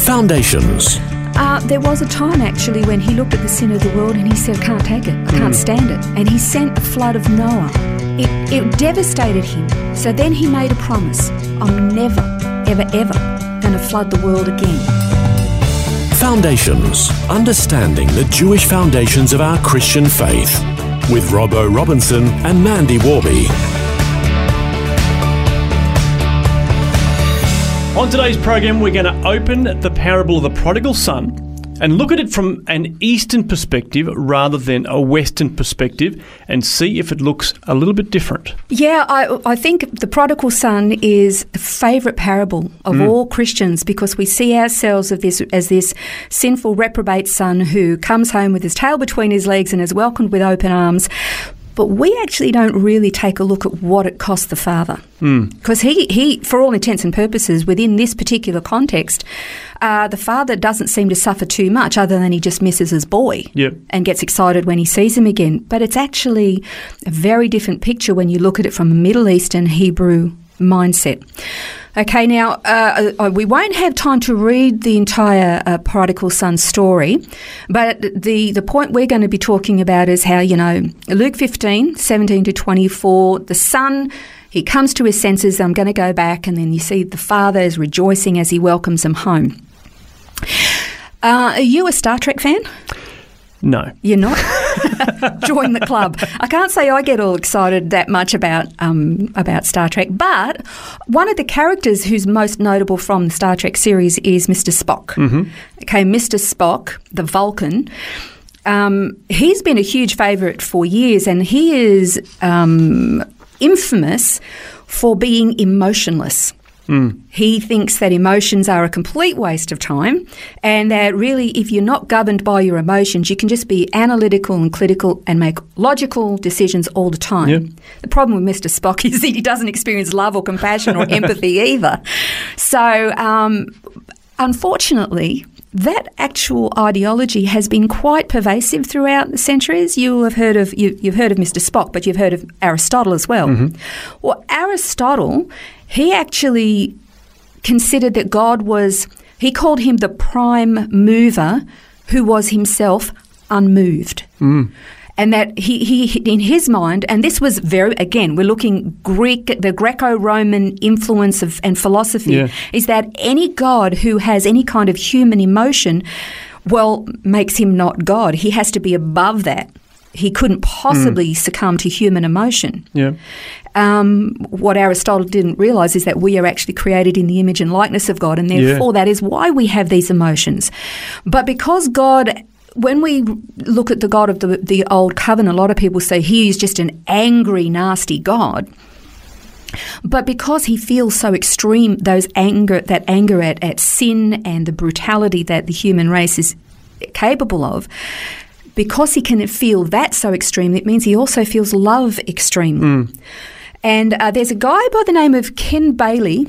Foundations. Uh, there was a time actually when he looked at the sin of the world and he said, I can't take it, I can't stand it. And he sent the flood of Noah. It, it devastated him. So then he made a promise I'm never, ever, ever going to flood the world again. Foundations. Understanding the Jewish foundations of our Christian faith. With Robbo Robinson and Mandy Warby. On today's program, we're going to open the parable of the prodigal son and look at it from an Eastern perspective rather than a Western perspective and see if it looks a little bit different. Yeah, I, I think the prodigal son is the favourite parable of mm. all Christians because we see ourselves of this as this sinful reprobate son who comes home with his tail between his legs and is welcomed with open arms. But we actually don't really take a look at what it cost the father. Because he, he, for all intents and purposes, within this particular context, uh, the father doesn't seem to suffer too much other than he just misses his boy Yep. and gets excited when he sees him again. But it's actually a very different picture when you look at it from a Middle Eastern Hebrew mindset. Okay, now uh, uh, we won't have time to read the entire uh, prodigal son story, but the, the point we're going to be talking about is how, you know, Luke 15, 17 to 24, the son, he comes to his senses, I'm going to go back, and then you see the father is rejoicing as he welcomes him home. Uh, are you a Star Trek fan? No. You're not? Join the club. I can't say I get all excited that much about um, about Star Trek, but one of the characters who's most notable from the Star Trek series is Mr. Spock. Okay, Mr. Spock, the Vulcan. Um, he's been a huge favourite for years, and he is um, infamous for being emotionless. He thinks that emotions are a complete waste of time, and that really, if you're not governed by your emotions, you can just be analytical and critical and make logical decisions all the time. Yep. The problem with Mr. Spock is that he doesn't experience love or compassion or empathy either. So, um, unfortunately, that actual ideology has been quite pervasive throughout the centuries. You will have heard of you, you've heard of Mr. Spock, but you've heard of Aristotle as well. Well, Aristotle, he actually considered that God was. He called him the prime mover, who was himself unmoved. Hmm. And that he, he, in his mind, and this was very, again, we're looking Greek, the Greco Roman influence of, and philosophy, Yeah. is that any God who has any kind of human emotion, well, makes him not God. He has to be above that. He couldn't possibly succumb to human emotion. Yeah. Um, what Aristotle didn't realize is that we are actually created in the image and likeness of God, and therefore that is why we have these emotions. But because God, when we look at the God of the, the Old Covenant, a lot of people say he is just an angry, nasty God. But because he feels so extreme, those anger, that anger at, at sin and the brutality that the human race is capable of, because he can feel that so extreme, it means he also feels love extremely. And uh, there's a guy by the name of Ken Bailey.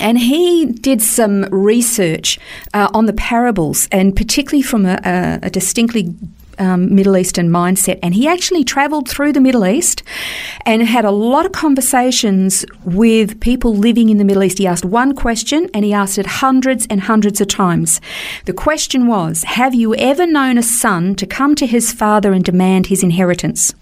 And he did some research uh, on the parables, and particularly from a, a, a distinctly um, Middle Eastern mindset. And he actually travelled through the Middle East and had a lot of conversations with people living in the Middle East. He asked one question, and he asked it hundreds and hundreds of times. The question was Have you ever known a son to come to his father and demand his inheritance?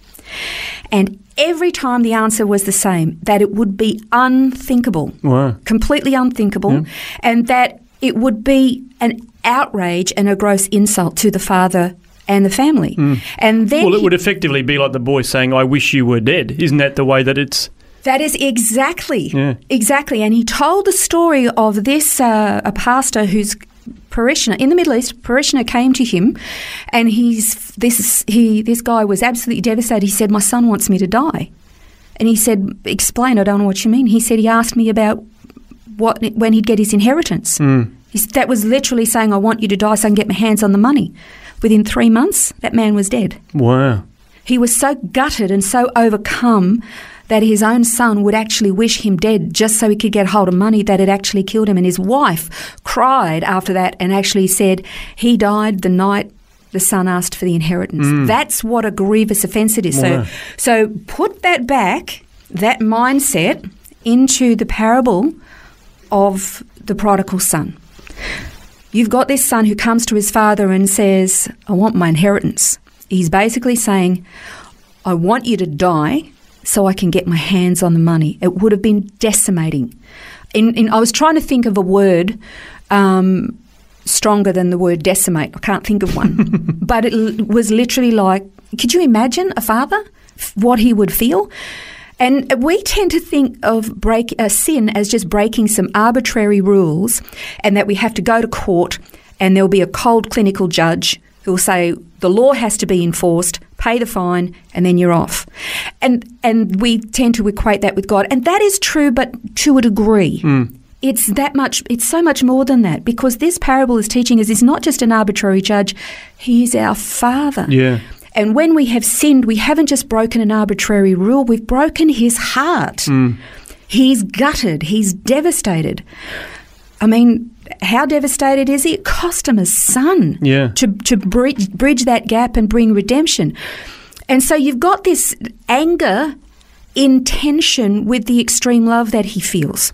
And every time the answer was the same that it would be unthinkable, Wow. completely unthinkable, and that it would be an outrage and a gross insult to the father and the family. And then Well, it he- would effectively be like the boy saying, I wish you were dead. Isn't that the way that it's. That is exactly, Yeah. exactly. And he told the story of this uh, a pastor whose parishioner in the Middle East parishioner came to him, and he's this he this guy was absolutely devastated. He said, "My son wants me to die," and he said, "Explain. I don't know what you mean." He said he asked me about what when he'd get his inheritance. He's, that was literally saying, I want you to die so I can get my hands on the money. Within three months, that man was dead. Wow. He was so gutted and so overcome that his own son would actually wish him dead just so he could get hold of money that had actually killed him. And his wife cried after that and actually said he died the night the son asked for the inheritance. Mm. That's what a grievous offence it is. Wow. So, so put that back, that mindset, into the parable of the prodigal son. You've got this son who comes to his father and says, I want my inheritance. He's basically saying, I want you to die so I can get my hands on the money. It would have been decimating. In, in, I was trying to think of a word um, stronger than the word decimate. I can't think of one. but it l- was literally like, could you imagine a father, f- what he would feel? And we tend to think of break uh, sin as just breaking some arbitrary rules, and that we have to go to court, and there'll be a cold clinical judge who'll say the law has to be enforced, pay the fine, and then you're off. And and we tend to equate that with God, and that is true, but to a degree. It's that much. It's so much more than that because this parable is teaching us. He's not just an arbitrary judge; he is our Father. Yeah. And when we have sinned, we haven't just broken an arbitrary rule, we've broken his heart. Hmm. He's gutted, he's devastated. I mean, how devastated is he? It cost him his son Yeah. to, to bridge, bridge that gap and bring redemption. And so you've got this anger in tension with the extreme love that he feels.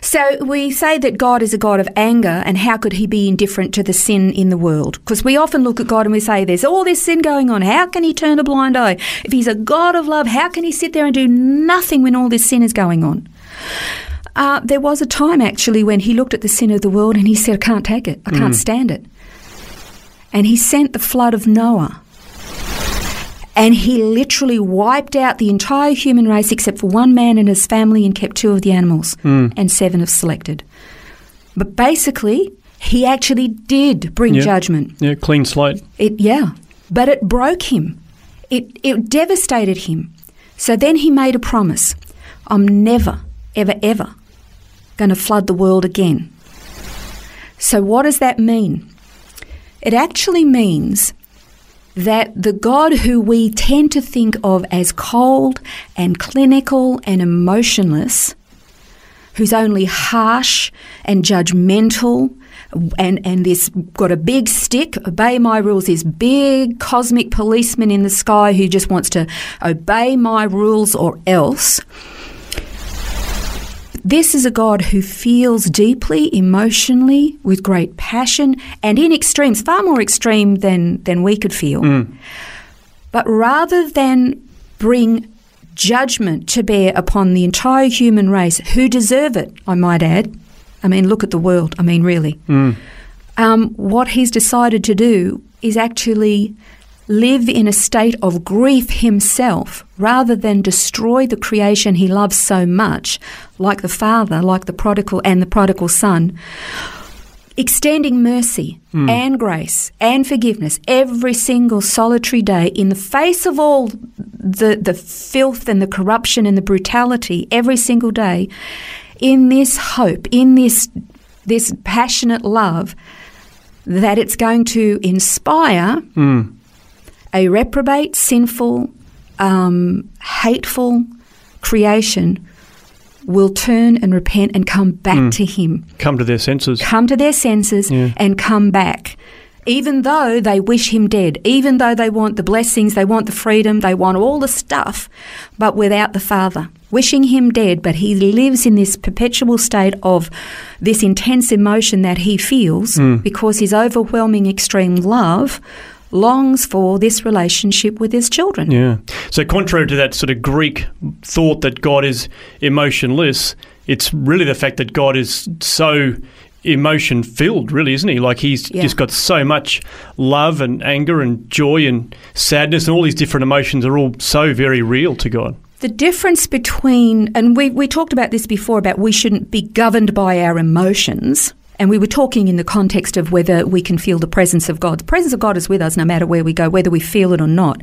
So we say that God is a God of anger, and how could he be indifferent to the sin in the world? Because we often look at God and we say, There's all this sin going on. How can he turn a blind eye? If he's a God of love, how can he sit there and do nothing when all this sin is going on? Uh, there was a time actually when he looked at the sin of the world and he said, I can't take it. I can't stand it. And he sent the flood of Noah. And he literally wiped out the entire human race except for one man and his family and kept two of the animals, hmm. and seven have selected. But basically, he actually did bring Yeah. judgment. Yeah. Clean slate. It yeah, but it broke him. It it devastated him. So then he made a promise. I'm never ever ever going to flood the world again. So what does that mean? It actually means that the God who we tend to think of as cold and clinical and emotionless, who's only harsh and judgmental and, and this got a big stick, obey my rules, this big cosmic policeman in the sky who just wants to obey my rules or else. This is a God who feels deeply, emotionally, with great passion, and in extremes, far more extreme than, than we could feel. But rather than bring judgment to bear upon the entire human race, who deserve it, I might add. I mean, look at the world. I mean, really. Um, what he's decided to do is actually live in a state of grief himself rather than destroy the creation he loves so much, like the father, like the prodigal and the prodigal son. Extending mercy hmm. and grace and forgiveness every single solitary day in the face of all the, the filth and the corruption and the brutality every single day, in this hope, in this, this passionate love, that it's going to inspire hmm. A reprobate, sinful, um, hateful creation will turn and repent and come back to Him, Come to their senses. come to their senses Yeah. and come back. Even though they wish Him dead, even though they want the blessings, they want the freedom, they want all the stuff, but without the Father. Wishing Him dead, but He lives in this perpetual state of this intense emotion that He feels Hmm. because His overwhelming extreme love longs for this relationship with His children. Yeah. So, contrary to that sort of Greek thought that God is emotionless, it's really the fact that God is so emotion filled, really, isn't he? Like he's Yeah. just got so much love and anger and joy and sadness and all these different emotions are all so very real to God. The difference between, and we, we talked about this before about we shouldn't be governed by our emotions. And we were talking in the context of whether we can feel the presence of God. The presence of God is with us no matter where we go, whether we feel it or not.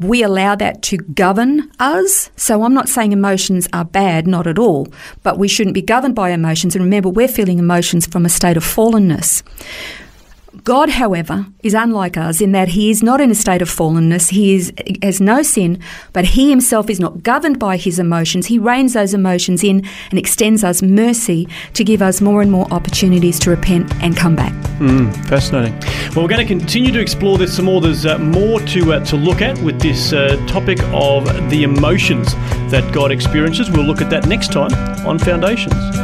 we allow that to govern us. So I'm not saying emotions are bad, not at all, but we shouldn't be governed by emotions. And remember, we're feeling emotions from a state of fallenness. God, however, is unlike us in that he is not in a state of fallenness. He is, has no sin, but he himself is not governed by his emotions. He reins those emotions in and extends us mercy to give us more and more opportunities to repent and come back. Mm, fascinating. Well, we're going to continue to explore this some more. There's uh, more to, uh, to look at with this uh, topic of the emotions that God experiences. We'll look at that next time on Foundations.